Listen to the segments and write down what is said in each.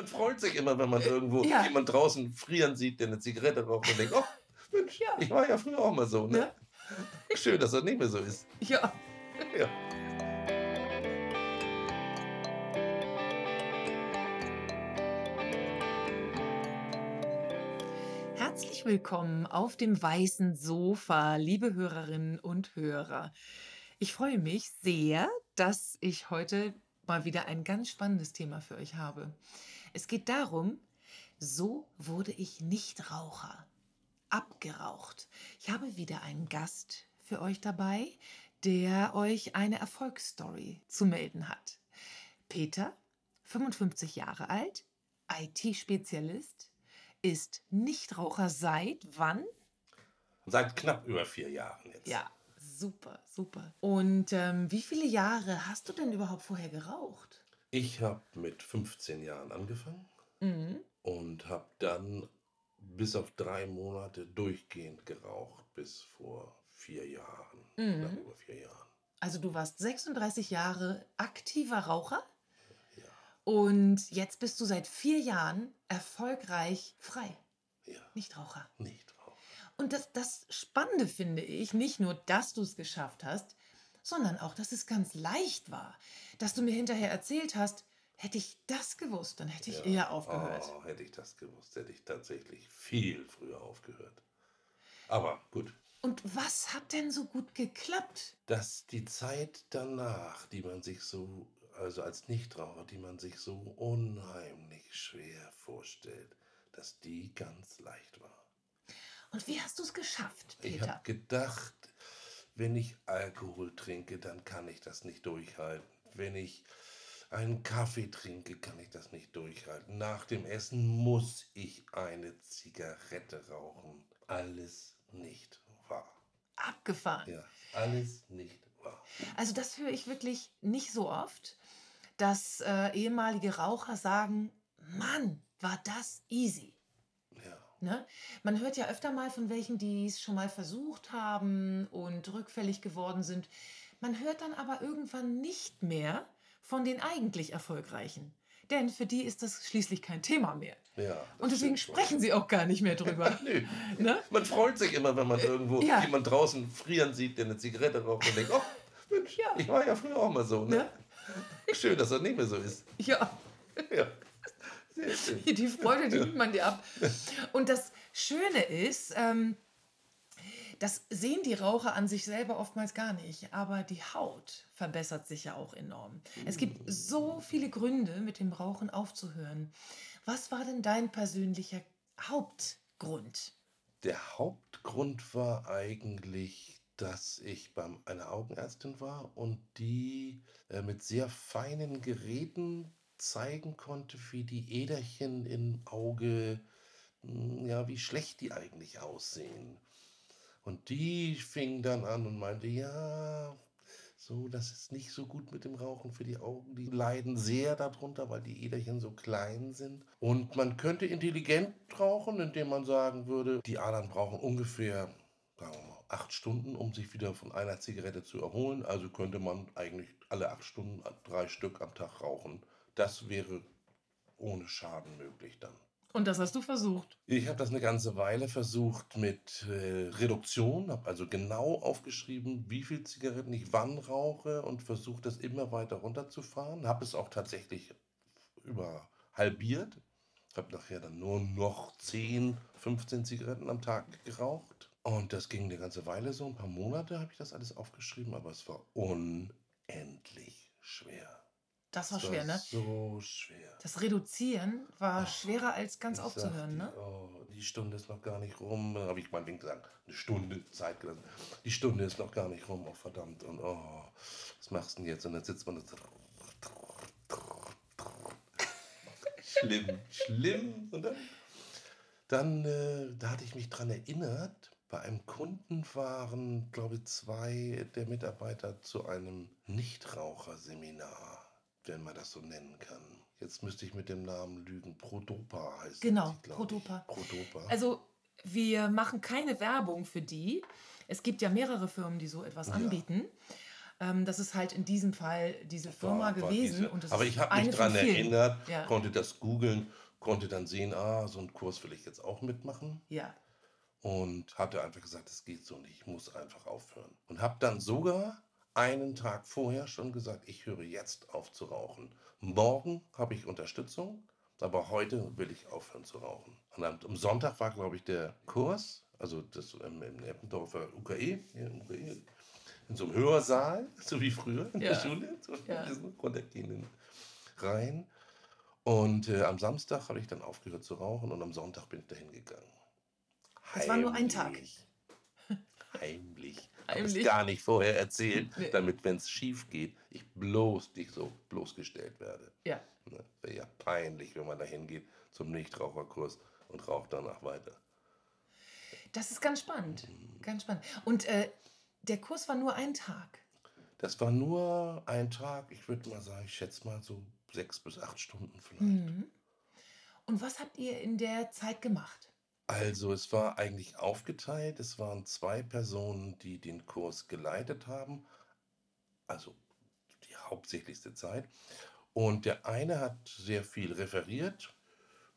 Man freut sich immer, wenn man irgendwo Ja. jemand draußen frieren sieht, der eine Zigarette raucht und denkt, oh, Mensch, Ja. ich war ja früher auch mal so. Ne? Ne? Schön, dass das nicht mehr so ist. Ja. Ja. Herzlich willkommen auf dem weißen Sofa, liebe Hörerinnen und Hörer. Ich freue mich sehr, dass ich heute mal wieder ein ganz spannendes Thema für euch habe. Es geht darum, so wurde ich Nichtraucher. Abgeraucht. Ich habe wieder einen Gast für euch dabei, der euch eine Erfolgsstory zu melden hat. Peter, 55 Jahre alt, IT-Spezialist, ist Nichtraucher seit wann? Seit knapp über vier Jahren jetzt. Ja, super, super. Und ähm, wie viele Jahre hast du denn überhaupt vorher geraucht? Ich habe mit 15 Jahren angefangen Mhm. und habe dann bis auf drei Monate durchgehend geraucht, bis vor vier Jahren. Mhm. Über vier Jahren. Also du warst 36 Jahre aktiver Raucher Ja, und jetzt bist du seit vier Jahren erfolgreich frei. ja, Nichtraucher. nicht rauchen. Und das, das Spannende finde ich, nicht nur, dass du es geschafft hast, sondern auch, dass es ganz leicht war. Dass du mir hinterher erzählt hast, hätte ich das gewusst, dann hätte ich Ja. eher aufgehört. Oh, hätte ich das gewusst, hätte ich tatsächlich viel früher aufgehört. Aber gut, Und was hat denn so gut geklappt? dass die Zeit danach, die man sich so, also als Nichtraucher, die man sich so unheimlich schwer vorstellt, dass die ganz leicht war. Und wie hast du es geschafft, Ich Peter? habe gedacht, wenn ich Alkohol trinke, dann kann ich das nicht durchhalten. Wenn ich einen Kaffee trinke, kann ich das nicht durchhalten. Nach dem Essen muss ich eine Zigarette rauchen. Alles nicht wahr. Abgefahren. Ja, alles nicht wahr. Also das höre ich wirklich nicht so oft, dass äh, ehemalige Raucher sagen, Mann, war das easy. Ne? Man hört ja öfter mal von welchen, die es schon mal versucht haben und rückfällig geworden sind. Man hört dann aber irgendwann nicht mehr von den eigentlich Erfolgreichen. Denn für die ist das schließlich kein Thema mehr. Ja, und deswegen sprechen sie auch gar nicht mehr drüber. Nö. ne? Man freut sich immer, wenn man irgendwo ja. jemand draußen frieren sieht, der eine Zigarette raucht und denkt, oh, Mensch, Ja. ich war ja früher auch mal so. Ne? Ne? Schön, dass das nicht mehr so ist. Ja, Ja. Die Freude, die nimmt man dir ab. Und das Schöne ist, ähm, das sehen die Raucher an sich selber oftmals gar nicht, aber die Haut verbessert sich ja auch enorm. Es gibt so viele Gründe, mit dem Rauchen aufzuhören. Was war denn dein persönlicher Hauptgrund? Der Hauptgrund war eigentlich, dass ich bei einer Augenärztin war und die äh, mit sehr feinen Geräten zeigen konnte, wie die Äderchen im Auge, mh, ja, wie schlecht die eigentlich aussehen. Und die fing dann an und meinte, ja, so, das ist nicht so gut mit dem Rauchen für die Augen. Die leiden sehr darunter, weil die Äderchen so klein sind. Und man könnte intelligent rauchen, indem man sagen würde, die Adern brauchen ungefähr, sagen wir mal, acht Stunden, um sich wieder von einer Zigarette zu erholen. Also könnte man eigentlich alle acht Stunden drei Stück am Tag rauchen. Das wäre ohne Schaden möglich dann. Und das hast du versucht. Ich habe das eine ganze Weile versucht mit äh, Reduktion, habe also genau aufgeschrieben, wie viel Zigaretten ich wann rauche und versucht das immer weiter runterzufahren. Habe es auch tatsächlich über halbiert. Habe nachher dann nur noch 10, 15 Zigaretten am Tag geraucht. Und das ging eine ganze Weile so, ein paar Monate habe ich das alles aufgeschrieben, aber es war unendlich schwer. Das war Es schwer, ne? So schwer. Das Reduzieren war schwerer als ganz aufzuhören, ne? Oh, die Stunde ist noch gar nicht rum. Habe ich mein Ding gesagt, eine Stunde Zeit gelassen. Die Stunde ist noch gar nicht rum, oh verdammt. Und oh, was machst du denn jetzt? Und dann sitzt man da. Schlimm, schlimm. Und dann, dann äh, da hatte ich mich dran erinnert, bei einem Kunden waren, glaube ich, zwei der Mitarbeiter zu einem Nichtraucherseminar, wenn man das so nennen kann. Jetzt müsste ich mit dem Namen lügen. Prodopa heißt Genau, sie, Prodopa. Prodopa. Also, wir machen keine Werbung für die. Es gibt ja mehrere Firmen, die so etwas Ja. anbieten. Ähm, das ist halt in diesem Fall diese Firma War, war gewesen diese. und das Aber ich habe mich daran erinnert, Ja, konnte das googeln, konnte dann sehen, ah, so einen Kurs will ich jetzt auch mitmachen. ja. Und hatte einfach gesagt, es geht so nicht, ich muss einfach aufhören. Und habe dann sogar einen Tag vorher schon gesagt, ich höre jetzt auf zu rauchen. Morgen habe ich Unterstützung, aber heute will ich aufhören zu rauchen. Und am, am Sonntag war, glaube ich, der Kurs, also das ähm, im Eppendorfer UKE, hier im UKE, in so einem Hörsaal, so wie früher in der Ja, Schule, so ja. in diesen runtergehenden Reihen. Und äh, am Samstag habe ich dann aufgehört zu rauchen und am Sonntag bin ich dahin gegangen. Das war nur ein Tag. Heimlich. Heimlich. Gar nicht vorher erzählt, Nee. damit, wenn es schief geht, ich bloß nicht so bloßgestellt werde. Ja. Ne? Wäre ja peinlich, wenn man da hingeht zum Nichtraucherkurs und raucht danach weiter. Das ist ganz spannend. Mhm. Ganz spannend. Und äh, der Kurs war nur ein Tag. Das war nur ein Tag, ich würde mal sagen, ich schätze mal so sechs bis acht Stunden vielleicht. Mhm. Und was habt ihr in der Zeit gemacht? Also es war eigentlich aufgeteilt. Es waren zwei Personen, die den Kurs geleitet haben, also die hauptsächlichste Zeit. Und der eine hat sehr viel referiert,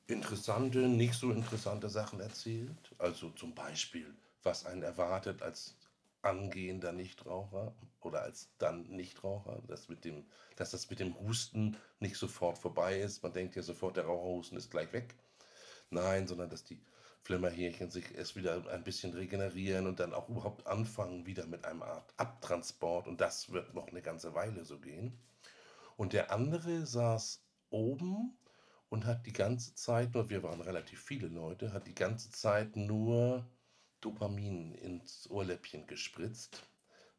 interessante, nicht so interessante Sachen erzählt. Also zum Beispiel, was einen erwartet als angehender Nichtraucher oder als dann Nichtraucher, dass, mit dem, dass das mit dem Husten nicht sofort vorbei ist. Man denkt ja sofort, der Raucherhusten ist gleich weg. Nein, sondern dass die Flimmerhärchen sich erst wieder ein bisschen regenerieren und dann auch überhaupt anfangen wieder mit einem Art Abtransport. Und das wird noch eine ganze Weile so gehen. Und der andere saß oben und hat die ganze Zeit, nur wir waren relativ viele Leute, hat die ganze Zeit nur Dopamin ins Ohrläppchen gespritzt,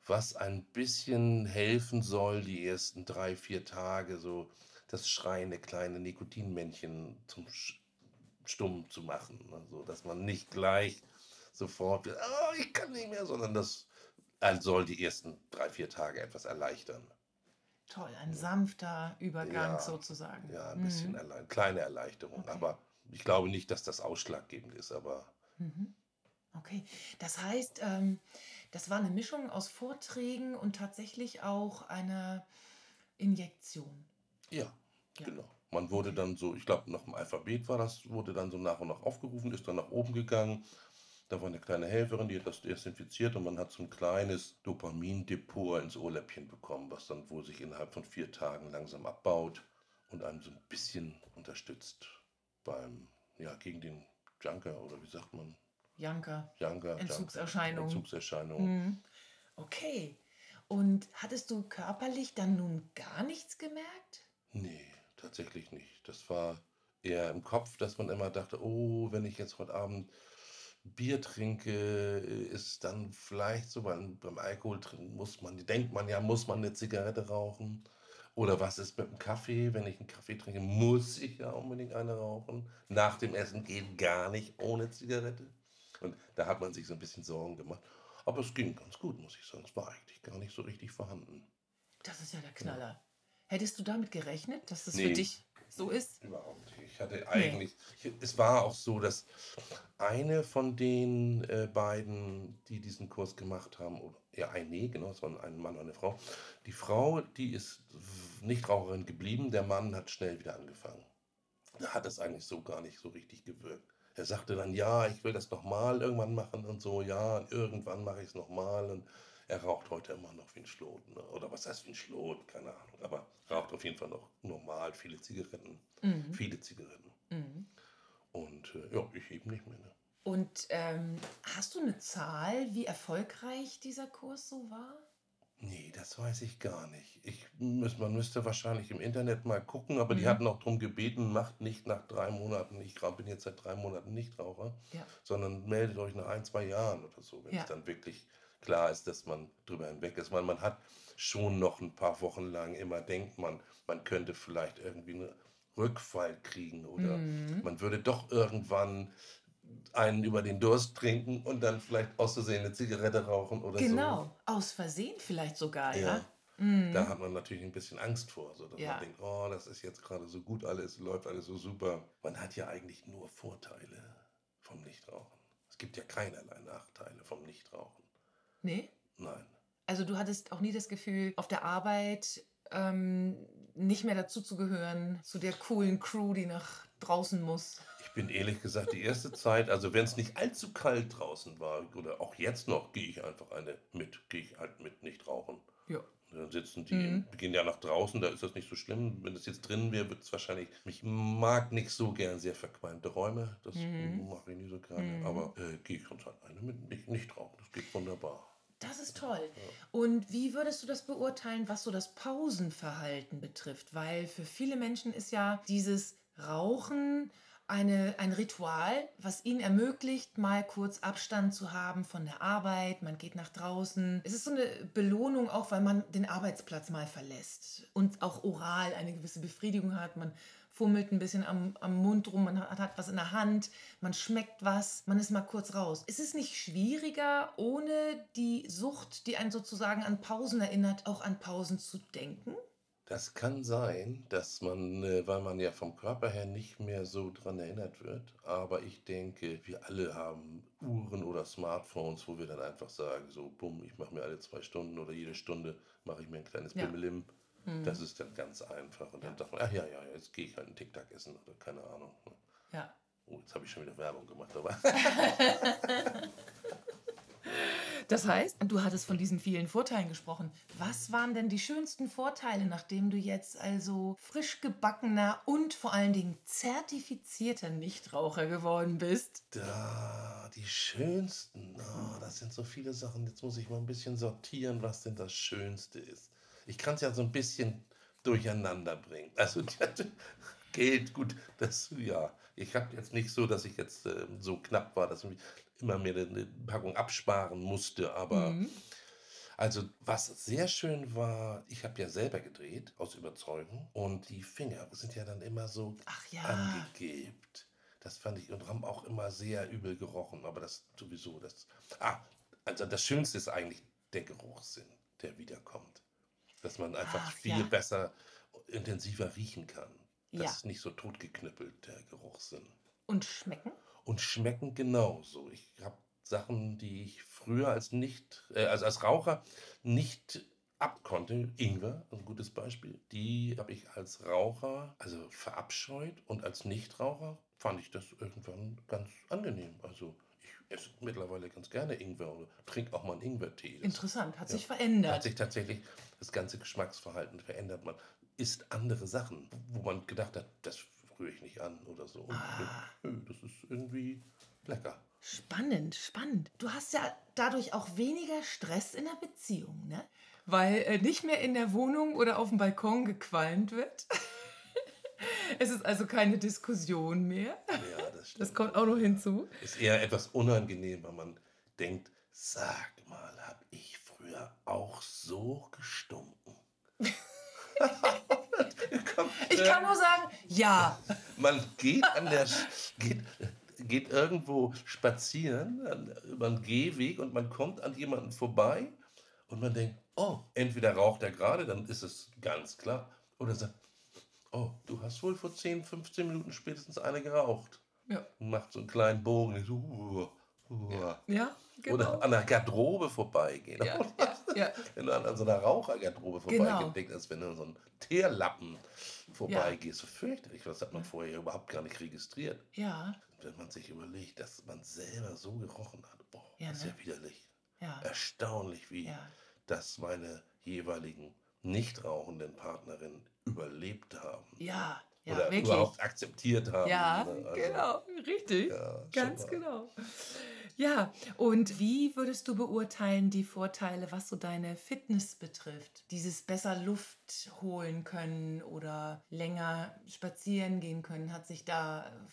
was ein bisschen helfen soll, die ersten drei, vier Tage so das schreiende kleine Nikotinmännchen zum stumm zu machen. Also, dass man nicht gleich sofort, oh, ich kann nicht mehr, sondern das äh, soll die ersten drei, vier Tage etwas erleichtern. Toll, ein sanfter Übergang Ja, sozusagen. Ja, ein bisschen Mhm. erle kleine Erleichterung. Okay. Aber ich glaube nicht, dass das ausschlaggebend ist. Aber Mhm. Okay, das heißt, ähm, das war eine Mischung aus Vorträgen und tatsächlich auch einer Injektion. ja, Ja. genau. Man wurde dann so, ich glaube, nach dem Alphabet war das, wurde dann so nach und nach aufgerufen, ist dann nach oben gegangen. Da war eine kleine Helferin, die hat das desinfiziert und man hat so ein kleines Dopamindepot ins Ohrläppchen bekommen, was dann wohl sich innerhalb von vier Tagen langsam abbaut und einem so ein bisschen unterstützt beim, ja, gegen den Junker oder wie sagt man? Janker. Junker, Entzugserscheinungen. Entzugserscheinungen. Mhm. Okay. Und hattest du körperlich dann nun gar nichts gemerkt? Nee, tatsächlich nicht. Das war eher im Kopf, dass man immer dachte, oh, wenn ich jetzt heute Abend Bier trinke, ist dann vielleicht so, beim, beim Alkohol trinken muss man, denkt man ja, muss man eine Zigarette rauchen. Oder was ist mit dem Kaffee? Wenn ich einen Kaffee trinke, muss ich ja unbedingt eine rauchen. Nach dem Essen geht gar nicht ohne Zigarette. Und da hat man sich so ein bisschen Sorgen gemacht. Aber es ging ganz gut, muss ich sagen. Es war eigentlich gar nicht so richtig vorhanden. Das ist ja der Knaller. Hättest du damit gerechnet, dass das für Nee. dich so ist? Überhaupt nicht. Ich hatte eigentlich, ich, es war auch so, dass eine von den äh, beiden, die diesen Kurs gemacht haben, oder ja, ein, nee, genau, es waren ein Mann und eine Frau. Die Frau, die ist Nichtraucherin geblieben, der Mann hat schnell wieder angefangen. Da hat es eigentlich so gar nicht so richtig gewirkt. Er sagte dann, ja, ich will das nochmal irgendwann machen und so, ja, und irgendwann mache ich es nochmal und er raucht heute immer noch wie ein Schlot. Ne? Oder was heißt wie ein Schlot? Keine Ahnung. Aber raucht auf jeden Fall noch normal viele Zigaretten. Mhm. Viele Zigaretten. Mhm. Und äh, ja, ich eben nicht mehr. Ne? Und ähm, hast du eine Zahl, wie erfolgreich dieser Kurs so war? Nee, das weiß ich gar nicht. Ich, müß, man müsste wahrscheinlich im Internet mal gucken, aber die Mhm. hatten auch darum gebeten, macht nicht nach drei Monaten, ich bin jetzt seit drei Monaten Nichtraucher, Ja. sondern meldet euch nach ein, zwei Jahren oder so, wenn Ja. es dann wirklich klar ist, dass man drüber hinweg ist. Weil man hat schon noch ein paar Wochen lang immer denkt man, man könnte vielleicht irgendwie einen Rückfall kriegen oder Mhm. man würde doch irgendwann einen über den Durst trinken und dann vielleicht aus Versehen eine Zigarette rauchen oder so. Genau, aus Versehen vielleicht sogar, ja. Ja. Mhm. Da hat man natürlich ein bisschen Angst vor, so dass Ja. man denkt, oh, das ist jetzt gerade so gut alles, läuft alles so super. Man hat ja eigentlich nur Vorteile vom Nichtrauchen. Es gibt ja keinerlei Nachteile vom Nichtrauchen. Nee? Nein. Also du hattest auch nie das Gefühl, auf der Arbeit ähm, nicht mehr dazu zu gehören, zu der coolen Crew, die nach draußen muss. Ich bin ehrlich gesagt die erste Zeit, also wenn es nicht allzu kalt draußen war oder auch jetzt noch, gehe ich einfach eine mit, gehe ich halt mit nicht rauchen. Ja. Dann sitzen die, Mhm. gehen ja nach draußen, da ist das nicht so schlimm. Wenn es jetzt drin wäre, wird es wahrscheinlich, ich mag nicht so gern sehr verqualmte Räume, das Mhm. mache ich nie so gerne, Mhm. aber äh, gehe ich sonst halt eine mit nicht, nicht rauchen, das geht wunderbar. Das ist toll. Und wie würdest du das beurteilen, was so das Pausenverhalten betrifft? Weil für viele Menschen ist ja dieses Rauchen eine, ein Ritual, was ihnen ermöglicht, mal kurz Abstand zu haben von der Arbeit. Man geht nach draußen. Es ist so eine Belohnung auch, weil man den Arbeitsplatz mal verlässt und auch oral eine gewisse Befriedigung hat. Man fummelt ein bisschen am, am Mund rum, man hat, hat was in der Hand, man schmeckt was, man ist mal kurz raus. Ist es nicht schwieriger, ohne die Sucht, die einen sozusagen an Pausen erinnert, auch an Pausen zu denken? Das kann sein, dass man, äh, weil man ja vom Körper her nicht mehr so dran erinnert wird, aber ich denke, wir alle haben Uhren oder Smartphones, wo wir dann einfach sagen, so, bumm, ich mache mir alle zwei Stunden oder jede Stunde mache ich mir ein kleines Ja. Bimmelim. Hm. Das ist dann ganz einfach. Und dann Ja. sagt man, ach ja, ja, jetzt gehe ich halt einen TikTok essen oder keine Ahnung. Ja. Oh, jetzt habe ich schon wieder Werbung gemacht, aber Das heißt, du hattest von diesen vielen Vorteilen gesprochen. Was waren denn die schönsten Vorteile, nachdem du jetzt also frisch gebackener und vor allen Dingen zertifizierter Nichtraucher geworden bist? da, die schönsten, oh, das sind so viele Sachen. Jetzt muss ich mal ein bisschen sortieren, was denn das Schönste ist. Ich kann es ja so ein bisschen durcheinander bringen. Also Geld, gut, das, ja. Ich habe jetzt nicht so, dass ich jetzt äh, so knapp war, dass ich immer mir eine Packung absparen musste, aber Mhm. also was sehr schön war, ich habe ja selber gedreht, aus Überzeugung, und die Finger sind ja dann immer so ja. angegebt. Das fand ich und haben auch immer sehr übel gerochen, aber das sowieso, das. Ah, also das Schönste ist eigentlich der Geruchssinn, der wiederkommt. Dass man einfach Ach, viel ja. besser, intensiver riechen kann. Das Ja. ist nicht so totgeknüppelt, der Geruchssinn. Und schmecken? Und schmecken genauso. Ich habe Sachen, die ich früher als nicht, äh, also als Raucher nicht abkonnte. Ingwer, ein gutes Beispiel. Die habe ich als Raucher also verabscheut und als Nichtraucher fand ich das irgendwann ganz angenehm. Also ich esse mittlerweile ganz gerne Ingwer oder trinke auch mal einen Ingwertee. Das Interessant, hat Ja. sich hat verändert. sich tatsächlich das ganze Geschmacksverhalten verändert. Man isst andere Sachen, wo man gedacht hat, das rühre ich nicht an oder so. Und Ah. das ist irgendwie lecker. Spannend, spannend. Du hast ja dadurch auch weniger Stress in der Beziehung, ne? Weil äh, nicht mehr in der Wohnung oder auf dem Balkon gequalmt wird. es ist also keine Diskussion mehr. Ja, das. Das kommt auch noch hinzu. ist eher etwas unangenehm, weil man denkt, sag mal, habe ich früher auch so gestunken? Kommt, Ich kann nur sagen, ja. man geht an der geht, geht irgendwo spazieren an, über einen Gehweg und man kommt an jemanden vorbei und man denkt, oh, entweder raucht er gerade, dann ist es ganz klar, oder sagt, oh, du hast wohl vor 10, 15 Minuten spätestens eine geraucht. Ja, Und macht so einen kleinen Bogen. So, uh, uh. ja genau. Oder an der Garderobe vorbeigehen. ja, ja. Wenn du an, an so einer Rauchergarderobe Genau. vorbeigehst, denkst, als wenn du an so einen Teerlappen vorbeigehst. So fürchterlich. Das hat man vorher überhaupt gar nicht registriert. Ja, Wenn man sich überlegt, dass man selber so gerochen hat, boah, Ja, das ist ne? ja widerlich. ja, Erstaunlich, wie das meine jeweiligen nicht rauchenden Partnerinnen überlebt haben. Ja, ja, oder wirklich. überhaupt akzeptiert haben. Ja, ne? Also, genau, richtig. Ja, Ganz mal. genau. Ja, und wie würdest du beurteilen die Vorteile, was so deine Fitness betrifft? Dieses besser Luft holen können oder länger spazieren gehen können, hat sich da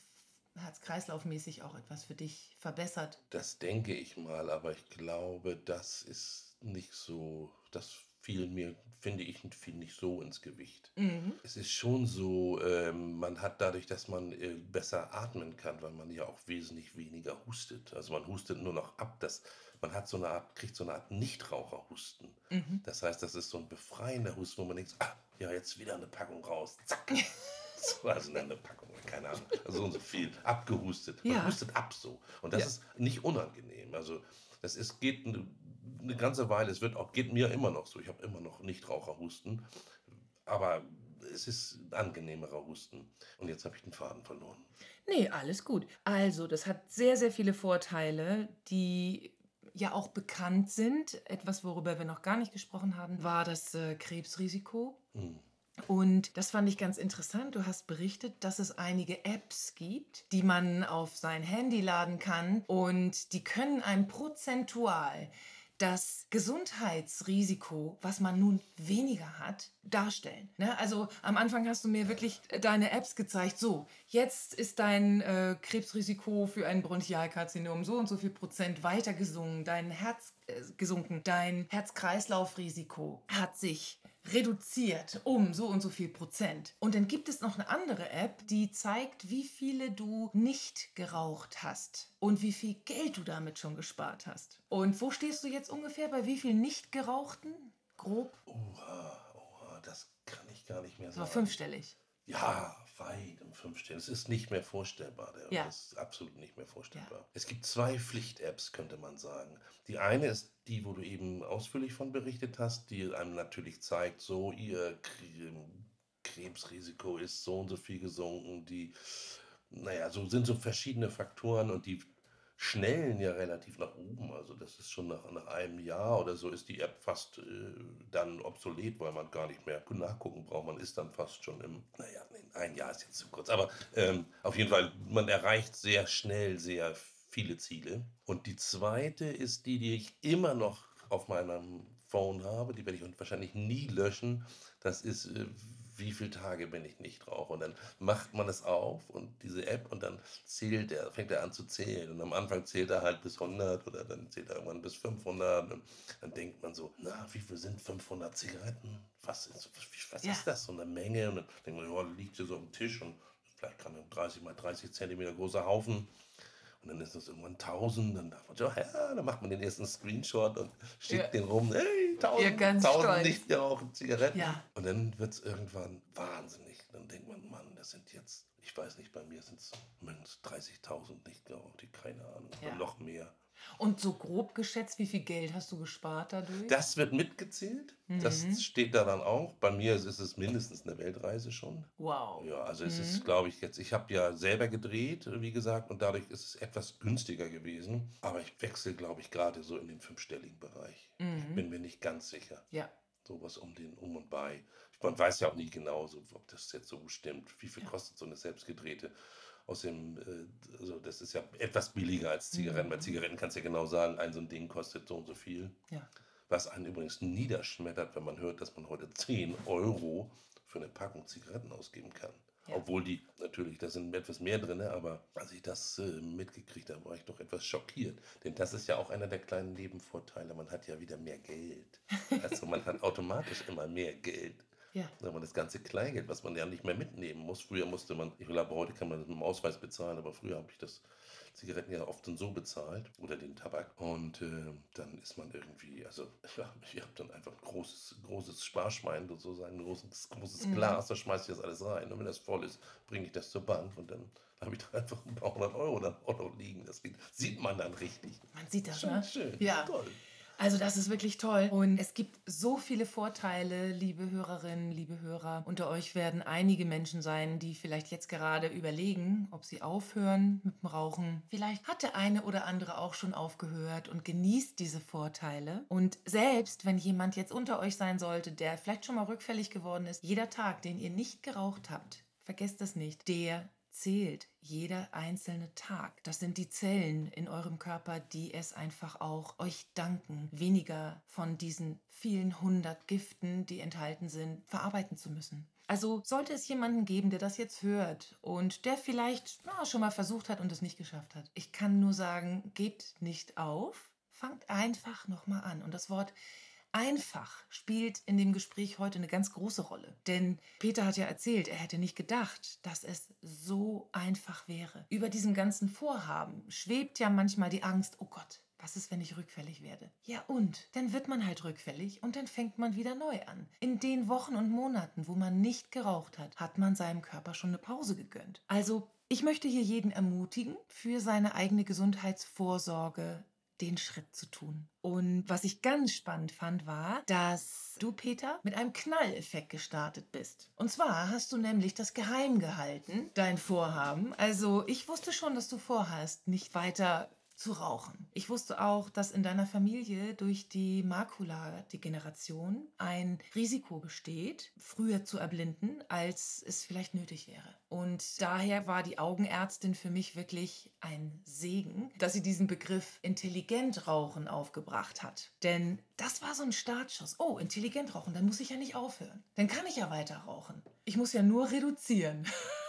herz-kreislaufmäßig auch etwas für dich verbessert? Das denke ich mal, aber ich glaube, das ist nicht so, das fiel mir, finde ich, fiel nicht so ins Gewicht. Mhm. Es ist schon so, ähm, man hat dadurch, dass man äh, besser atmen kann, weil man ja auch wesentlich weniger hustet. Also man hustet nur noch ab, das, man hat so eine Art, kriegt so eine Art Nichtraucherhusten. Mhm. Das heißt, das ist so ein befreiender Husten, wo man denkt, ah, ja, jetzt wieder eine Packung raus, zack. So, also eine Packung, keine Ahnung, also so und so viel, abgehustet. Man Ja. hustet ab so. Und das Ja. ist nicht unangenehm. Also das ist, geht ein 'ne ganze Weile. Es wird auch geht mir immer noch so. Ich habe immer noch Nichtraucherhusten, aber es ist angenehmerer Husten. Und jetzt habe ich den Faden verloren. Ne, alles gut. Also, das hat sehr, sehr viele Vorteile, die ja auch bekannt sind. Etwas, worüber wir noch gar nicht gesprochen haben, war das, äh, Krebsrisiko. Mhm. Und das fand ich ganz interessant. Du hast berichtet, dass es einige Apps gibt, die man auf sein Handy laden kann und die können einem prozentual das Gesundheitsrisiko, was man nun weniger hat, darstellen. Ne? Also am Anfang hast du mir wirklich deine Apps gezeigt. So, jetzt ist dein äh, Krebsrisiko für ein Bronchialkarzinom so und so viel Prozent weiter gesungen, dein Herz äh, gesunken, dein Herz-Kreislauf-Risiko hat sich reduziert um so und so viel Prozent. Und dann gibt es noch eine andere App, die zeigt, wie viele du nicht geraucht hast und wie viel Geld du damit schon gespart hast. Und wo stehst du jetzt ungefähr bei wie viel nicht gerauchten? Grob? Oha, oha, das kann ich gar nicht mehr So sagen. fünfstellig. Ja, weit im Fünfstelligen. Es ist nicht mehr vorstellbar. Der Ja. Das ist absolut nicht mehr vorstellbar. Es gibt zwei Pflicht-Apps, könnte man sagen. Die eine ist die, wo du eben ausführlich von berichtet hast, die einem natürlich zeigt, so ihr Kre- Krebsrisiko ist so und so viel gesunken. Die, naja, so sind so verschiedene Faktoren und die schnellen ja relativ nach oben. Also das ist schon nach, nach einem Jahr oder so ist die App fast äh, dann obsolet, weil man gar nicht mehr nachgucken braucht. Man ist dann fast schon im, naja, ein Jahr ist jetzt zu kurz. Aber ähm, auf jeden Fall, man erreicht sehr schnell sehr viele Ziele. Und die zweite ist die, die ich immer noch auf meinem Phone habe. Die werde ich wahrscheinlich nie löschen. Das ist, äh, wie viele Tage bin ich nicht rauche. Und dann macht man es auf und diese App und dann zählt er, fängt er an zu zählen. Und am Anfang zählt er halt bis 100 oder dann zählt er irgendwann bis 500. Und dann denkt man so, na, wie viel sind 500 Zigaretten? Was ist, was Ja. ist das? So eine Menge. Und dann denkt man, ja, liegt hier so am Tisch und vielleicht kann ein 30 mal 30 Zentimeter großer Haufen. Und dann ist das irgendwann 1000, dann darf man so, ja, dann macht man den ersten Screenshot und schickt Ja. den rum, hey, 1000, Ja, ganz 1000 stolz. nicht gerauchte Zigaretten. Ja. Und dann wird es irgendwann wahnsinnig. Dann denkt man, Mann, das sind jetzt, ich weiß nicht, bei mir sind es mindestens 30.000 nicht gerauchte, keine Ahnung, Ja. noch mehr. Und so grob geschätzt, wie viel Geld hast du gespart dadurch? Das wird mitgezählt, das Mhm. steht da dann auch. Bei mir ist es mindestens eine Weltreise schon. wow. Ja, also es Mhm. ist, glaube ich, jetzt, ich habe ja selber gedreht, wie gesagt, und dadurch ist es etwas günstiger gewesen. Aber ich wechsle, glaube ich, gerade so in den fünfstelligen Bereich. Ich Mhm. bin mir nicht ganz sicher. Ja. Sowas um den Um und Bei. Man weiß ja auch nie genau, so, ob das jetzt so stimmt. Wie viel Ja. kostet so eine selbstgedrehte? Außerdem, äh, also das ist ja etwas billiger als Zigaretten. Bei Mhm. Zigaretten kannst du ja genau sagen, ein so ein Ding kostet so und so viel. Ja. Was einen übrigens niederschmettert, wenn man hört, dass man heute 10 Euro für eine Packung Zigaretten ausgeben kann. Ja. Obwohl die, natürlich, da sind etwas mehr drin, aber als ich das äh, mitgekriegt habe, war ich doch etwas schockiert. Denn das ist ja auch einer der kleinen Nebenvorteile. Man hat ja wieder mehr Geld. Also man hat automatisch immer mehr Geld. Ja. Wenn man das ganze Kleingeld, was man ja nicht mehr mitnehmen muss. Früher musste man, ich glaube, heute kann man das mit dem Ausweis bezahlen, aber früher habe ich das Zigaretten ja oft dann so bezahlt oder den Tabak. Und äh, dann ist man irgendwie, also ja, ich habe dann einfach ein großes, großes Sparschwein sozusagen, ein großes, großes Mhm. Glas, da schmeiße ich das alles rein. Und wenn das voll ist, bringe ich das zur Bank und dann habe ich da einfach ein paar hundert Euro dann auch noch liegen. Das sieht man dann richtig. Man sieht das, Schon ne? schön. Ja. Toll. Also das ist wirklich toll. Und es gibt so viele Vorteile, liebe Hörerinnen, liebe Hörer. Unter euch werden einige Menschen sein, die vielleicht jetzt gerade überlegen, ob sie aufhören mit dem Rauchen. Vielleicht hat der eine oder andere auch schon aufgehört und genießt diese Vorteile. Und selbst wenn jemand jetzt unter euch sein sollte, der vielleicht schon mal rückfällig geworden ist, jeder Tag, den ihr nicht geraucht habt, vergesst das nicht, der zählt jeder einzelne Tag. Das sind die Zellen in eurem Körper, die es einfach auch euch danken, weniger von diesen vielen hundert Giften, die enthalten sind, verarbeiten zu müssen. Also sollte es jemanden geben, der das jetzt hört und der vielleicht na, schon mal versucht hat und es nicht geschafft hat. Ich kann nur sagen, gebt nicht auf, fangt einfach nochmal an. Und das Wort Einfach spielt in dem Gespräch heute eine ganz große Rolle. Denn Peter hat ja erzählt, er hätte nicht gedacht, dass es so einfach wäre. Über diesem ganzen Vorhaben schwebt ja manchmal die Angst, oh Gott, was ist, wenn ich rückfällig werde? Ja und? Dann wird man halt rückfällig und dann fängt man wieder neu an. In den Wochen und Monaten, wo man nicht geraucht hat, hat man seinem Körper schon eine Pause gegönnt. Also, ich möchte hier jeden ermutigen, für seine eigene Gesundheitsvorsorge den Schritt zu tun. Und was ich ganz spannend fand, war, dass du, Peter, mit einem Knalleffekt gestartet bist. Und zwar hast du nämlich das geheim gehalten, dein Vorhaben. Also ich wusste schon, dass du vorhast, nicht weiter zu rauchen. Ich wusste auch, dass in deiner Familie durch die Makuladegeneration ein Risiko besteht, früher zu erblinden, als es vielleicht nötig wäre. Und daher war die Augenärztin für mich wirklich ein Segen, dass sie diesen Begriff intelligent rauchen aufgebracht hat. Denn das war so ein Startschuss. Oh, intelligent rauchen, dann muss ich ja nicht aufhören. Dann kann ich ja weiter rauchen. Ich muss ja nur reduzieren.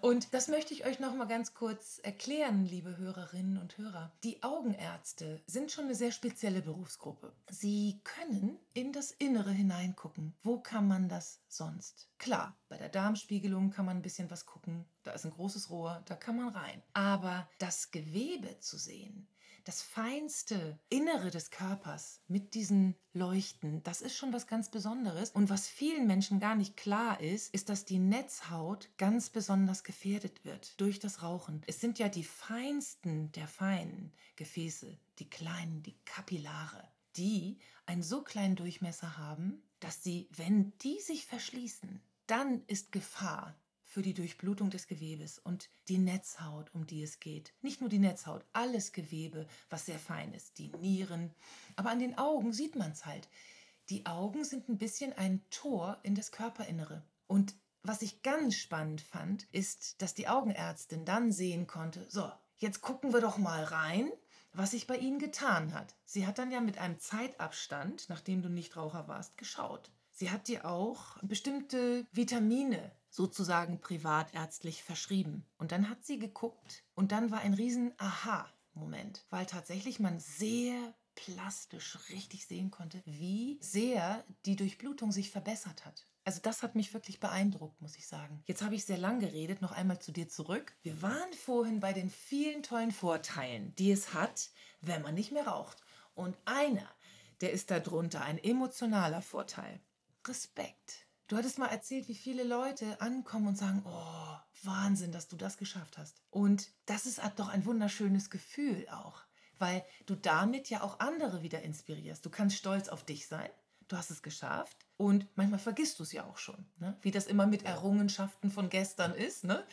Und das möchte ich euch noch mal ganz kurz erklären, liebe Hörerinnen und Hörer. Die Augenärzte sind schon eine sehr spezielle Berufsgruppe. Sie können in das Innere hineingucken. Wo kann man das sonst? Klar, bei der Darmspiegelung kann man ein bisschen was gucken. Da ist ein großes Rohr, da kann man rein. Aber das Gewebe zu sehen, das feinste Innere des Körpers mit diesen Leuchten, das ist schon was ganz Besonderes. Und was vielen Menschen gar nicht klar ist, ist, dass die Netzhaut ganz besonders gefährdet wird durch das Rauchen. Es sind ja die feinsten der feinen Gefäße, die kleinen, die Kapillare, die einen so kleinen Durchmesser haben, dass sie, wenn die sich verschließen, dann ist Gefahr für die Durchblutung des Gewebes und die Netzhaut, um die es geht. Nicht nur die Netzhaut, alles Gewebe, was sehr fein ist, die Nieren. Aber an den Augen sieht man es halt. Die Augen sind ein bisschen ein Tor in das Körperinnere. Und was ich ganz spannend fand, ist, dass die Augenärztin dann sehen konnte, so, jetzt gucken wir doch mal rein, was sich bei Ihnen getan hat. Sie hat dann ja mit einem Zeitabstand, nachdem du nicht Raucher warst, geschaut. Sie hat dir auch bestimmte Vitamine sozusagen privatärztlich verschrieben. Und dann hat sie geguckt und dann war ein riesen Aha-Moment, weil tatsächlich man sehr plastisch richtig sehen konnte, wie sehr die Durchblutung sich verbessert hat. Also das hat mich wirklich beeindruckt, muss ich sagen. Jetzt habe ich sehr lang geredet, noch einmal zu dir zurück. Wir waren vorhin bei den vielen tollen Vorteilen, die es hat, wenn man nicht mehr raucht. Und einer, der ist darunter ein emotionaler Vorteil. Respekt. Du hattest mal erzählt, wie viele Leute ankommen und sagen, oh, Wahnsinn, dass du das geschafft hast. Und das ist doch ein wunderschönes Gefühl auch, weil du damit ja auch andere wieder inspirierst. Du kannst stolz auf dich sein. Du hast es geschafft. Und manchmal vergisst du es ja auch schon, ne? wie das immer mit Errungenschaften von gestern ist. Ne?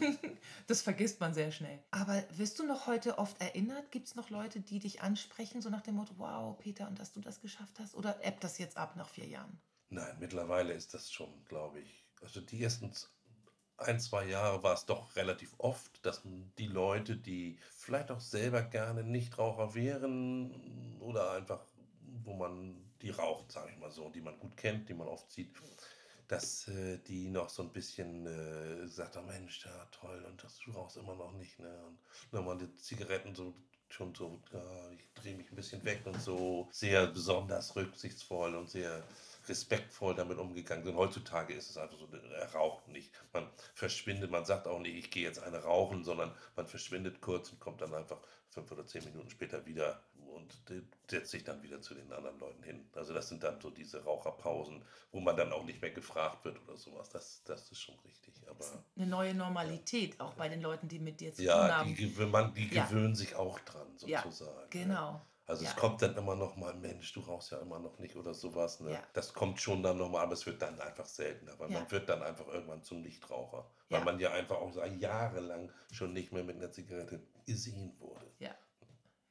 das vergisst man sehr schnell. Aber wirst du noch heute oft erinnert? Gibt es noch Leute, die dich ansprechen, so nach dem Motto, wow, Peter, und dass du das geschafft hast? Oder ebbt das jetzt ab nach vier Jahren? Nein, mittlerweile ist das schon, glaube ich. Also die ersten ein, zwei Jahre war es doch relativ oft, dass die Leute, die vielleicht auch selber gerne Nichtraucher wären oder einfach, wo man die raucht, sage ich mal so, die man gut kennt, die man oft sieht, dass äh, die noch so ein bisschen äh, sagt, oh Mensch, ja toll, und das, du rauchst immer noch nicht, ne? Und wenn man die Zigaretten so schon so, ja, ich drehe mich ein bisschen weg und so sehr besonders rücksichtsvoll und sehr respektvoll damit umgegangen sind. Heutzutage ist es einfach so, er raucht nicht. Man verschwindet, man sagt auch nicht, ich gehe jetzt eine rauchen, sondern man verschwindet kurz und kommt dann einfach fünf oder zehn Minuten später wieder und setzt sich dann wieder zu den anderen Leuten hin. Also das sind dann so diese Raucherpausen, wo man dann auch nicht mehr gefragt wird oder sowas. Das, das ist schon richtig. Aber, eine neue Normalität, ja. auch bei den Leuten, die mit dir zu ja, tun haben. Die, man, die ja. gewöhnen sich auch dran, sozusagen. Ja, genau. Also ja. es kommt dann immer noch mal, Mensch, du rauchst ja immer noch nicht oder sowas. Ne? Ja. Das kommt schon dann nochmal, aber es wird dann einfach seltener, weil ja. man wird dann einfach irgendwann zum Nichtraucher. Weil man ja einfach auch so jahrelang schon nicht mehr mit einer Zigarette gesehen wurde. Ja.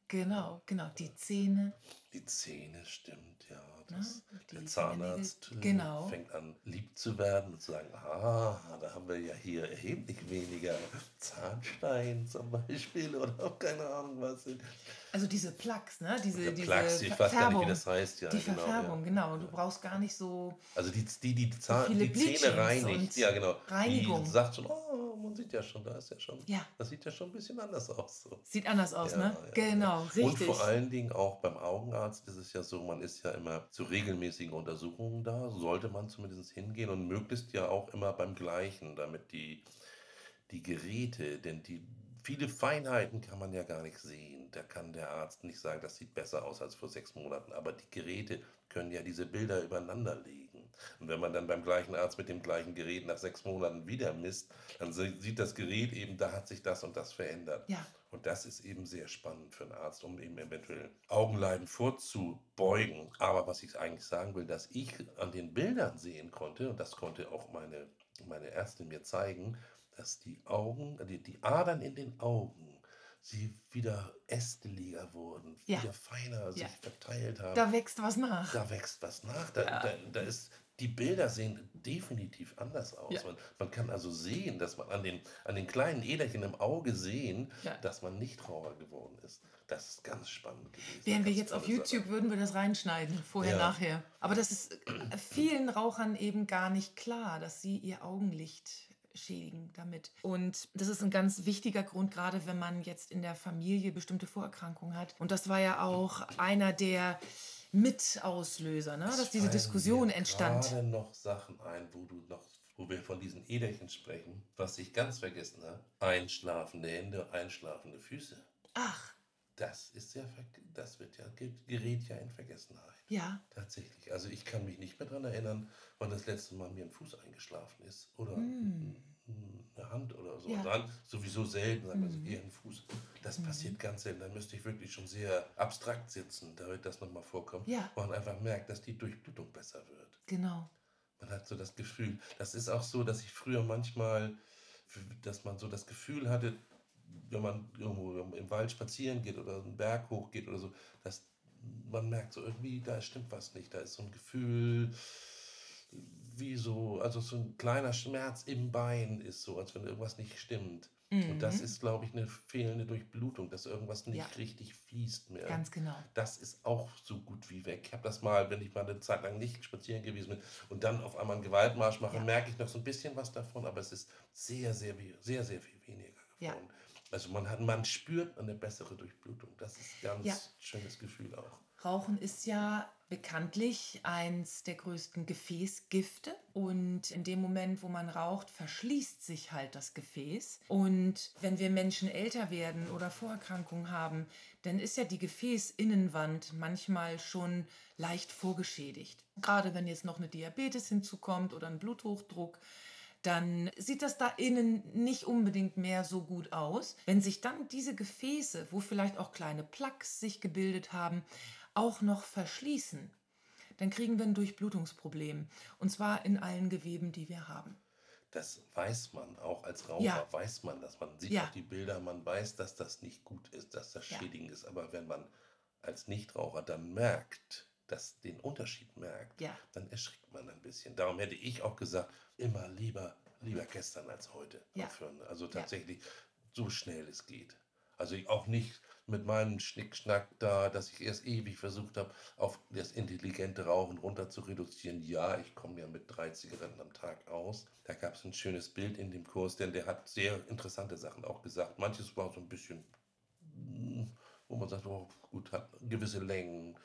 Genau, genau. Die Zähne. Die Zähne, stimmt, ja. Das, der Zahnarzt äh, genau. fängt an, lieb zu werden und zu sagen, ah, da haben wir ja hier erheblich weniger Zahnstein zum Beispiel oder auch keine Ahnung was. Also diese Plaques, ne? Diese, ja, diese Plaques, ich weiß gar nicht, wie das heißt. Ja, die genau, Verfärbung, ja. genau. Du brauchst gar nicht so. Also die, die, die, Zahn, so die Zähne reinigt. Ja, genau. Reinigung. Die sagt schon, oh, man sieht ja schon, da ist ja schon. Ja. Das sieht ja schon ein bisschen anders aus. So. Sieht anders aus, ne? Genau, richtig. Und vor allen Dingen auch beim Augenarzt ist es ja so, man ist ja immer zu regelmäßigen Untersuchungen da, sollte man zumindest hingehen und möglichst ja auch immer beim gleichen, damit die, die Geräte, denn die viele Feinheiten kann man ja gar nicht sehen. Da kann der Arzt nicht sagen, das sieht besser aus als vor sechs Monaten. Aber die Geräte können ja diese Bilder übereinander legen. Und wenn man dann beim gleichen Arzt mit dem gleichen Gerät nach sechs Monaten wieder misst, dann sieht das Gerät eben, da hat sich das und das verändert. Ja. Und das ist eben sehr spannend für einen Arzt, um eben eventuell Augenleiden vorzubeugen. Aber was ich eigentlich sagen will, dass ich an den Bildern sehen konnte, und das konnte auch meine, meine Ärztin mir zeigen, dass die Augen, die, die Adern in den Augen, sie wieder ästeliger wurden, Ja. wieder feiner sich Ja. verteilt haben. Da wächst was nach. Da wächst was nach. Da, Ja. da, da ist, die Bilder sehen definitiv anders aus. Ja. Man, man kann also sehen, dass man an den, an den kleinen Äderchen im Auge sehen, Ja. dass man nicht Trauer geworden ist. Das ist ganz spannend gewesen. Wären wir jetzt auf YouTube, Sache. würden wir das reinschneiden, vorher, Ja. nachher. Aber das ist äh, vielen Rauchern eben gar nicht klar, dass sie ihr Augenlicht schädigen damit. Und das ist ein ganz wichtiger Grund, gerade wenn man jetzt in der Familie bestimmte Vorerkrankungen hat. Und das war ja auch einer der Mitauslöser, ne? Dass diese Diskussion entstand. gerade noch Sachen ein, wo du noch, wo wir von diesen Äderchen sprechen, was ich ganz vergessen habe. Einschlafende Hände, einschlafende Füße. Ach, Das ist ja, das wird ja, gerät ja in Vergessenheit. ja. Tatsächlich. Also ich kann mich nicht mehr daran erinnern, wann das letzte Mal mir ein Fuß eingeschlafen ist. Oder Mm. Eine Hand oder so. Ja. Dann sowieso selten, sagen wir so, Mhm. eher ein Fuß. Das Mhm. passiert ganz selten. Da müsste ich wirklich schon sehr abstrakt sitzen, damit das nochmal vorkommt. Ja. Wo man einfach merkt, dass die Durchblutung besser wird. Genau. Man hat so das Gefühl. Das ist auch so, dass ich früher manchmal, dass man so das Gefühl hatte, wenn man irgendwo im Wald spazieren geht oder einen Berg hochgeht oder so, dass man merkt so irgendwie, da stimmt was nicht. Da ist so ein Gefühl, wie so, also so ein kleiner Schmerz im Bein ist so, als wenn irgendwas nicht stimmt. Und das Mhm. ist, glaube ich, eine fehlende Durchblutung, dass irgendwas nicht Ja. richtig fließt mehr. Ganz genau. Das ist auch so gut wie weg. Ich habe das mal, wenn ich mal eine Zeit lang nicht spazieren gewesen bin und dann auf einmal einen Gewaltmarsch mache, Ja. merke ich noch so ein bisschen was davon, aber es ist sehr, sehr, sehr, sehr viel weniger Ja. geworden. Also man hat, man spürt eine bessere Durchblutung. Das ist ein ganz Ja. schönes Gefühl auch. Rauchen ist ja bekanntlich eins der größten Gefäßgifte und in dem Moment, wo man raucht, verschließt sich halt das Gefäß. Und wenn wir Menschen älter werden oder Vorerkrankungen haben, dann ist ja die Gefäßinnenwand manchmal schon leicht vorgeschädigt. Gerade wenn jetzt noch eine Diabetes hinzukommt oder ein Bluthochdruck, dann sieht das da innen nicht unbedingt mehr so gut aus. Wenn sich dann diese Gefäße, wo vielleicht auch kleine Plaques sich gebildet haben, auch noch verschließen, dann kriegen wir ein Durchblutungsproblem. Und zwar in allen Geweben, die wir haben. Das weiß man auch als Raucher, Ja. weiß man das. Man sieht Ja. auch die Bilder, man weiß, dass das nicht gut ist, dass das Ja. schädigend ist. Aber wenn man als Nichtraucher dann merkt, dass den Unterschied merkt, Ja. dann erschrickt man ein bisschen. Darum hätte ich auch gesagt, immer lieber, lieber gestern als heute aufhören. Also tatsächlich so schnell es geht. Also auch nicht mit meinem Schnickschnack da, dass ich erst ewig versucht habe, auf das intelligente Rauchen runter zu reduzieren. Ja, ich komme ja mit drei Zigaretten am Tag aus. Da gab es ein schönes Bild in dem Kurs, denn der hat sehr interessante Sachen auch gesagt. Manches war so ein bisschen mm, wo man sagt, oh, gut, hat gewisse Längen.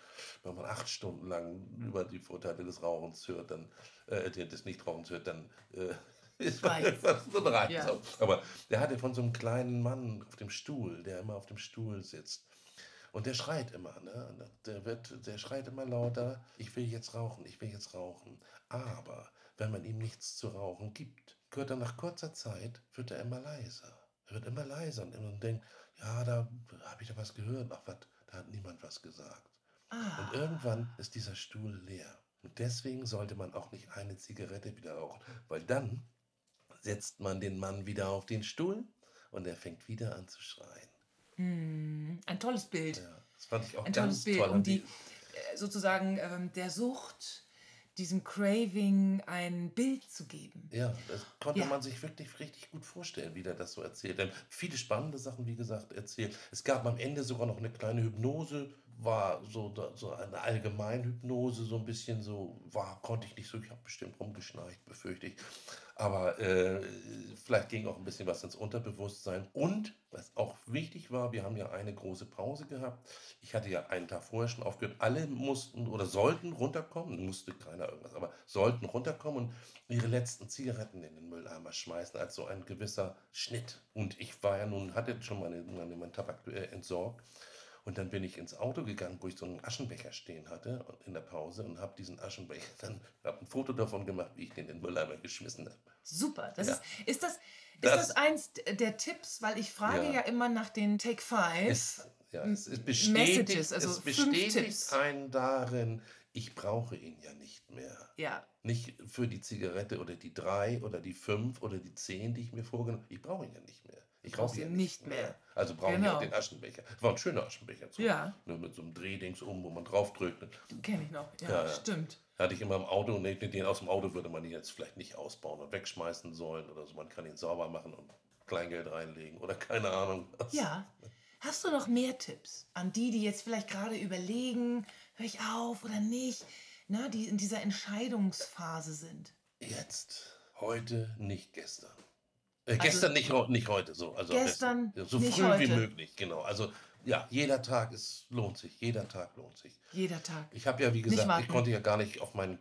Wenn man acht Stunden lang über die Vorteile des Rauchens hört, dann, äh, des Nichtrauchens hört, dann äh, ist etwas so ein Reiz. Ja. Aber der hatte von so einem kleinen Mann auf dem Stuhl, der immer auf dem Stuhl sitzt. Und der schreit immer, ne? Der, wird, der schreit immer lauter, ich will jetzt rauchen, ich will jetzt rauchen. Aber wenn man ihm nichts zu rauchen gibt, gehört er nach kurzer Zeit, wird er immer leiser. Er wird immer leiser und immer denkt, ja, da habe ich da was gehört, ach was, da hat niemand was gesagt. Ah. Und irgendwann ist dieser Stuhl leer. Und deswegen sollte man auch nicht eine Zigarette wieder rauchen, weil dann setzt man den Mann wieder auf den Stuhl und er fängt wieder an zu schreien. Hm, ein tolles Bild. Ja, das fand ich auch ein ganz tolles Bild, toll. um die äh, sozusagen ähm, der Sucht, diesem Craving ein Bild zu geben. Ja, das konnte Ja. man sich wirklich richtig gut vorstellen, wie der das so erzählt. Er viele spannende Sachen, wie gesagt, erzählt. Es gab am Ende sogar noch eine kleine Hypnose, war so, so eine Allgemeinhypnose, so ein bisschen so, war, konnte ich nicht so, ich habe bestimmt rumgeschnarcht, befürchte ich. Aber äh, vielleicht ging auch ein bisschen was ins Unterbewusstsein. Und was auch wichtig war, wir haben ja eine große Pause gehabt. Ich hatte ja einen Tag vorher schon aufgehört. Alle mussten oder sollten runterkommen, musste keiner irgendwas, aber sollten runterkommen und ihre letzten Zigaretten in den Mülleimer schmeißen, als so ein gewisser Schnitt. Und ich war ja nun, hatte schon meine, meine, meinen Tabak äh, entsorgt. Und dann bin ich ins Auto gegangen, wo ich so einen Aschenbecher stehen hatte in der Pause und habe diesen Aschenbecher dann hab ein Foto davon gemacht, wie ich den in den Mülleimer geschmissen habe. Super. Das Ja. ist, ist, das, ist Das- eins der Tipps? Weil ich frage Ja. ja, immer nach den Take Five. Es, ja, es, es M- bestätigt, Messages, also es bestätigt einen darin, ich brauche ihn ja nicht mehr. ja, Nicht für die Zigarette oder die drei oder die fünf oder die zehn, die ich mir vorgenommen habe. Ich brauche ihn ja nicht mehr. Ich brauche ihn nicht mehr. Also brauche ich Genau. auch den Aschenbecher. War ein schöner Aschenbecher. So, Ja. Nur mit so einem Drehdings um, wo man draufdrückt. kenne ich noch. Ja, Ja, stimmt. Hatte ich immer im Auto und den den aus dem Auto würde man ihn jetzt vielleicht nicht ausbauen und wegschmeißen sollen oder so. Man kann ihn sauber machen und Kleingeld reinlegen oder keine Ahnung. was. Ja. Hast du noch mehr Tipps an die, die jetzt vielleicht gerade überlegen, höre ich auf oder nicht, ne, die in dieser Entscheidungsphase sind? Jetzt, heute, nicht gestern. Äh, gestern nicht, heu- nicht heute, so. Also Also Gestern, so nicht früh wie heute. möglich, genau. Also ja, jeder Tag ist, lohnt sich, jeder Tag lohnt sich. Jeder Tag. Ich habe ja, wie gesagt, ich konnte ja gar nicht auf meinen,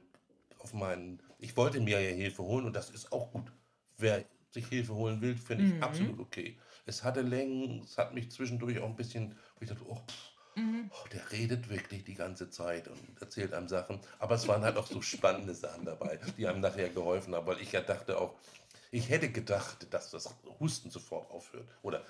auf meinen, ich wollte mir ja Hilfe holen und das ist auch gut. Wer sich Hilfe holen will, finde ich Mhm. absolut okay. Es hatte Längen, es hat mich zwischendurch auch ein bisschen, wo ich dachte, oh, pff, Mhm. oh, der redet wirklich die ganze Zeit und erzählt einem Sachen. Aber es waren halt auch so spannende Sachen dabei, die einem nachher geholfen haben, weil ich ja dachte auch, ich hätte gedacht, dass das Husten sofort aufhört oder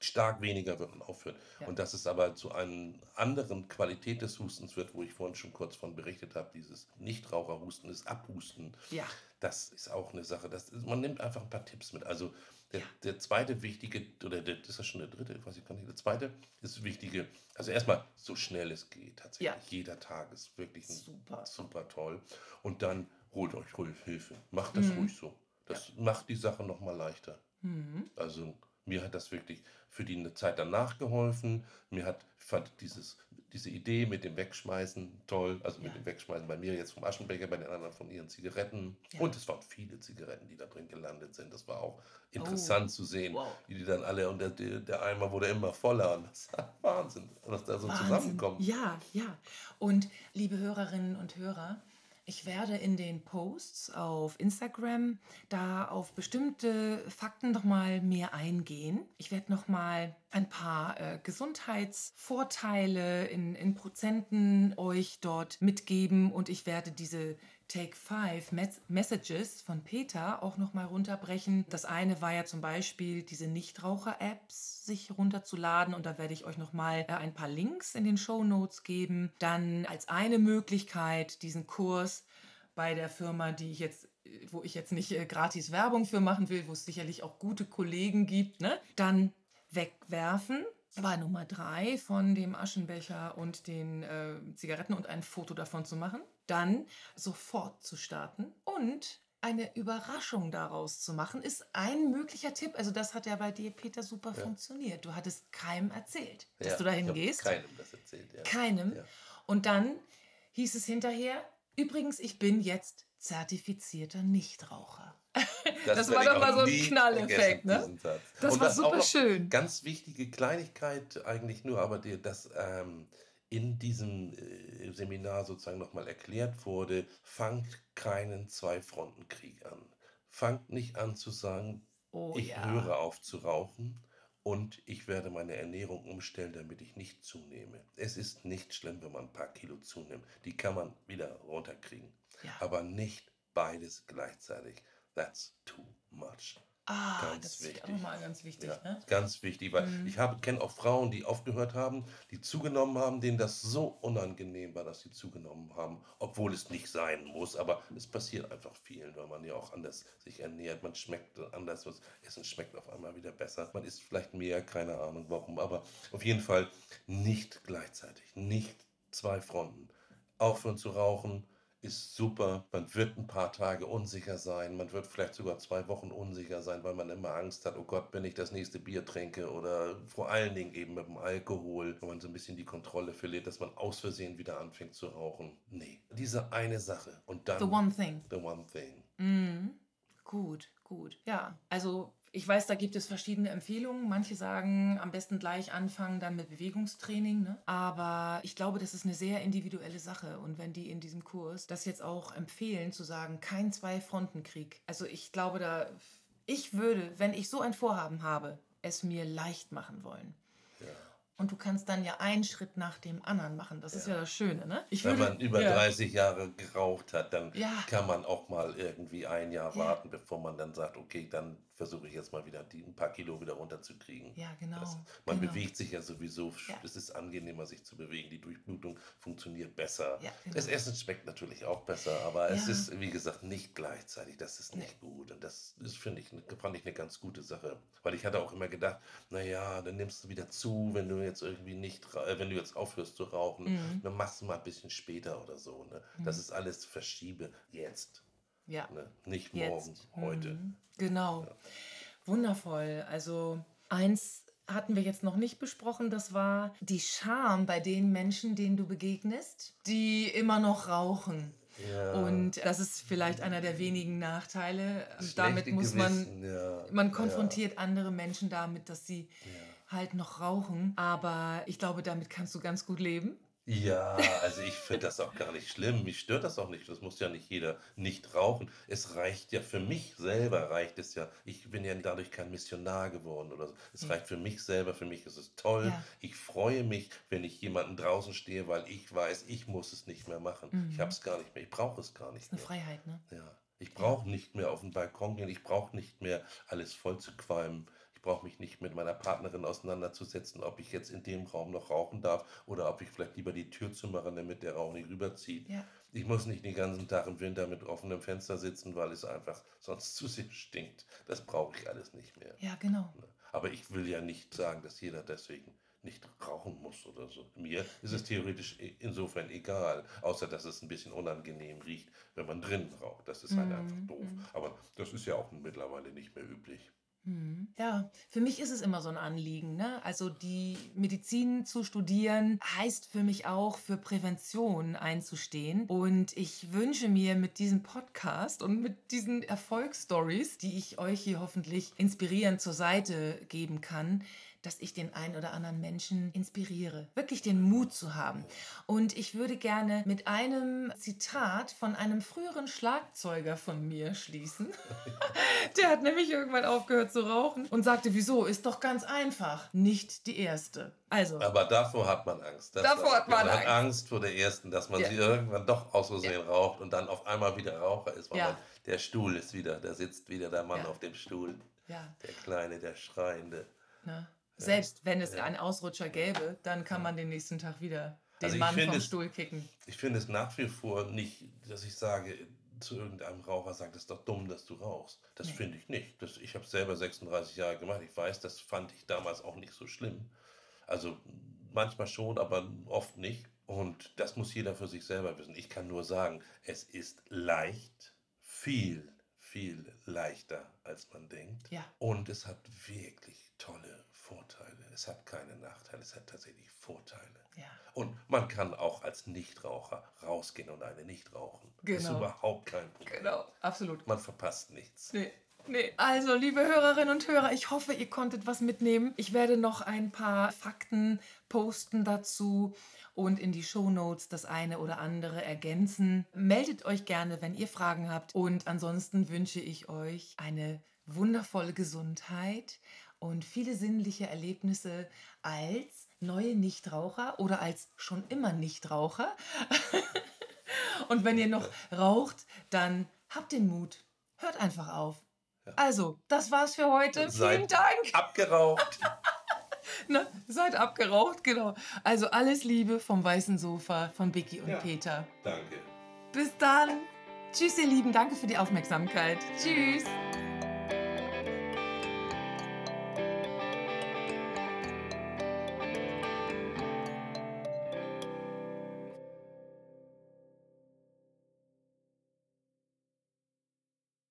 stark weniger wird und aufhört. Ja. Und dass es aber zu einer anderen Qualität des Hustens wird, wo ich vorhin schon kurz von berichtet habe, dieses Nichtraucherhusten, das Abhusten. Ja. Das ist auch eine Sache. Das ist, man nimmt einfach ein paar Tipps mit. Also der, Ja. der zweite wichtige, oder der, das ist ja schon der dritte, ich weiß ich gar nicht, der zweite ist wichtige, also erstmal so schnell es geht. Tatsächlich. Ja. Jeder Tag ist wirklich Super. super toll. Und dann holt euch Hilfe. Macht das Mhm. ruhig so. Das macht die Sache nochmal leichter. Mhm. Also mir hat das wirklich für die eine Zeit danach geholfen. Mir hat, ich fand dieses, diese Idee mit dem Wegschmeißen toll. Also mit Ja. dem Wegschmeißen bei mir jetzt vom Aschenbecher, bei den anderen von ihren Zigaretten. Ja. Und es waren viele Zigaretten, die da drin gelandet sind. Das war auch interessant zu sehen, wow. wie die dann alle, und der, der der Eimer wurde immer voller. Und das war Wahnsinn, was da so Wahnsinn. zusammenkommt. Ja, ja. Und liebe Hörerinnen und Hörer, ich werde in den Posts auf Instagram da auf bestimmte Fakten noch mal mehr eingehen. Ich werde noch mal ein paar äh, Gesundheitsvorteile in, in Prozenten euch dort mitgeben und ich werde diese Take Five Mes Messages von Peter auch noch mal runterbrechen. Das eine war ja zum Beispiel diese Nichtraucher-Apps sich runterzuladen und da werde ich euch noch mal äh, ein paar Links in den Show Notes geben. Dann als eine Möglichkeit diesen Kurs bei der Firma, die ich jetzt wo ich jetzt nicht äh, gratis Werbung für machen will, wo es sicherlich auch gute Kollegen gibt, ne? Dann wegwerfen war Nummer drei von dem Aschenbecher und den äh, Zigaretten und ein Foto davon zu machen. Dann sofort zu starten und eine Überraschung daraus zu machen, ist ein möglicher Tipp. Also das hat ja bei dir, Peter, super Ja. funktioniert. Du hattest keinem erzählt, dass Ja, du dahin gehst. Keinem das erzählt, ja. Keinem. Ja. Und dann hieß es hinterher, übrigens, ich bin jetzt zertifizierter Nichtraucher. Das war werd ich doch mal so ein Knalleffekt, ne? Das Und war super schön. Ganz wichtige Kleinigkeit eigentlich nur, aber die, dass ähm, in diesem äh, Seminar sozusagen nochmal erklärt wurde, fangt keinen Zwei-Fronten-Krieg an. Fangt nicht an zu sagen, Oh ich ja. höre auf zu rauchen und ich werde meine Ernährung umstellen, damit ich nicht zunehme. Es ist nicht schlimm, wenn man ein paar Kilo zunimmt. Die kann man wieder runterkriegen. Ja. Aber nicht beides gleichzeitig. That's too much. Ah, ganz das ist wichtig. auch nochmal ganz wichtig. Ja, Ne? ganz wichtig, weil Mhm. ich kenne auch Frauen, die aufgehört haben, die zugenommen haben, denen das so unangenehm war, dass sie zugenommen haben, obwohl es nicht sein muss. Aber es passiert einfach vielen, weil man ja auch anders sich ernährt. Man schmeckt anders, das Essen schmeckt auf einmal wieder besser. Man isst vielleicht mehr, keine Ahnung warum, aber auf jeden Fall nicht gleichzeitig, nicht zwei Fronten. Aufhören zu rauchen ist super. Man wird ein paar Tage unsicher sein. Man wird vielleicht sogar zwei Wochen unsicher sein, weil man immer Angst hat, oh Gott, wenn ich das nächste Bier trinke oder vor allen Dingen eben mit dem Alkohol, wenn man so ein bisschen die Kontrolle verliert, dass man aus Versehen wieder anfängt zu rauchen. Nee, diese eine Sache und dann The one thing. the one thing. Mhm. Gut, gut. Ja, also ich weiß, da gibt es verschiedene Empfehlungen. Manche sagen, am besten gleich anfangen, dann mit Bewegungstraining. Ne? Aber ich glaube, das ist eine sehr individuelle Sache. Und wenn die in diesem Kurs das jetzt auch empfehlen, zu sagen, kein Zwei-Fronten-Krieg. Also ich glaube, da, ich würde, wenn ich so ein Vorhaben habe, es mir leicht machen wollen. Ja. Und du kannst dann ja einen Schritt nach dem anderen machen. Das ist ja das Schöne, ne? Ich Wenn würde, man über ja, 30 Jahre geraucht hat, dann Ja. kann man auch mal irgendwie ein Jahr Ja. warten, bevor man dann sagt, okay, dann versuche ich jetzt mal wieder die, ein paar Kilo wieder runterzukriegen. Ja, genau. Das, man genau. bewegt sich ja sowieso. Ja. Es ist angenehmer, sich zu bewegen. Die Durchblutung funktioniert besser. Ja, genau. Das Essen schmeckt natürlich auch besser, aber es Ja. ist, wie gesagt, nicht gleichzeitig. Das ist nicht gut. Und das ist, finde ich, ne- fand ich eine ganz gute Sache. Weil ich hatte auch immer gedacht, naja, dann nimmst du wieder zu, wenn du jetzt irgendwie nicht, äh, wenn du jetzt aufhörst zu rauchen, Mhm. dann machst du mal ein bisschen später oder so. Ne? Das ist alles Verschiebe jetzt. Ja. Ne? Nicht morgen, Jetzt. heute. Mhm. Genau. Wundervoll. Also eins hatten wir jetzt noch nicht besprochen, das war die Scham bei den Menschen, denen du begegnest, die immer noch rauchen. Ja. Und das ist vielleicht einer der wenigen Nachteile. Schlechte Damit muss man, Gewissen, ja. man Ja. konfrontiert andere Menschen damit, dass sie Ja. halt noch rauchen. Aber ich glaube, damit kannst du ganz gut leben. Ja, also ich finde das auch gar nicht schlimm. Mich stört das auch nicht. Das muss ja nicht jeder nicht rauchen. Es reicht ja für mich selber, reicht es ja. Ich bin ja dadurch kein Missionar geworden oder so. Es Mhm. reicht für mich selber. Für mich ist es toll. Ja. Ich freue mich, wenn ich jemanden draußen stehe, weil ich weiß, ich muss es nicht mehr machen. Ich Mhm. habe es gar nicht mehr. Ich brauche es gar Das nicht ist eine mehr. Freiheit, ne? Ja. Ich brauche nicht mehr auf den Balkon gehen. Ich brauche nicht mehr alles voll zu qualmen. Ich brauche mich nicht mit meiner Partnerin auseinanderzusetzen, ob ich jetzt in dem Raum noch rauchen darf oder ob ich vielleicht lieber die Tür zumache, damit der Rauch nicht rüberzieht. Ja. Ich muss nicht den ganzen Tag im Winter mit offenem Fenster sitzen, weil es einfach sonst zu sehr stinkt. Das brauche ich alles nicht mehr. Ja, genau. Aber ich will ja nicht sagen, dass jeder deswegen nicht rauchen muss oder so. Mir ist es theoretisch insofern egal, außer dass es ein bisschen unangenehm riecht, wenn man drinnen raucht. Das ist halt Mhm, einfach doof. Aber das ist ja auch mittlerweile nicht mehr üblich. Mhm. Ja, für mich ist es immer so ein Anliegen. Ne? Also die Medizin zu studieren heißt für mich auch für Prävention einzustehen. Und ich wünsche mir mit diesem Podcast und mit diesen Erfolgsstories, die ich euch hier hoffentlich inspirierend zur Seite geben kann, dass ich den einen oder anderen Menschen inspiriere, wirklich den Mut zu haben. Und ich würde gerne mit einem Zitat von einem früheren Schlagzeuger von mir schließen. Der hat nämlich irgendwann aufgehört zu rauchen und sagte, wieso? Ist doch ganz einfach. Nicht die erste. Also, Aber davor hat man Angst. Das Davor hat man hat Angst. Angst vor der ersten, dass man Ja. sie irgendwann doch aus Versehen raucht und dann auf einmal wieder Raucher ist, weil Ja. man, der Stuhl ist wieder, da sitzt wieder der Mann Ja. auf dem Stuhl. ja, Der Kleine, der Schreiende. ne? Selbst wenn es Ja. einen Ausrutscher gäbe, dann kann man den nächsten Tag wieder den Also Mann vom es- Stuhl kicken. Ich finde es nach wie vor nicht, dass ich sage, zu irgendeinem Raucher sagt, es ist doch dumm, dass du rauchst. Das Nee. finde ich nicht. Das, ich habe selber 36 Jahre gemacht. Ich weiß, das fand ich damals auch nicht so schlimm. Also manchmal schon, aber oft nicht. Und das muss jeder für sich selber wissen. Ich kann nur sagen, es ist leicht, viel, viel leichter, als man denkt. Ja. Und es hat wirklich tolle Vorteile. Es hat keine Nachteile, es hat tatsächlich Vorteile. Ja. Und man kann auch als Nichtraucher rausgehen und eine nicht rauchen. Das ist Genau. überhaupt kein Problem. Genau, absolut. Man verpasst nichts. Nee. Nee. Also, liebe Hörerinnen und Hörer, ich hoffe, ihr konntet was mitnehmen. Ich werde noch ein paar Fakten posten dazu und in die Shownotes das eine oder andere ergänzen. Meldet euch gerne, wenn ihr Fragen habt. Und ansonsten wünsche ich euch eine wundervolle Gesundheit und viele sinnliche Erlebnisse als neue Nichtraucher oder als schon immer Nichtraucher. Und wenn ihr noch raucht, dann habt den Mut. Hört einfach auf. Also, das war's für heute. Vielen Seid Dank. Abgeraucht. Na, seid abgeraucht, genau. Also alles Liebe vom weißen Sofa von Vicky und Ja. Peter. Danke. Bis dann. Tschüss, ihr Lieben. Danke für die Aufmerksamkeit. Tschüss.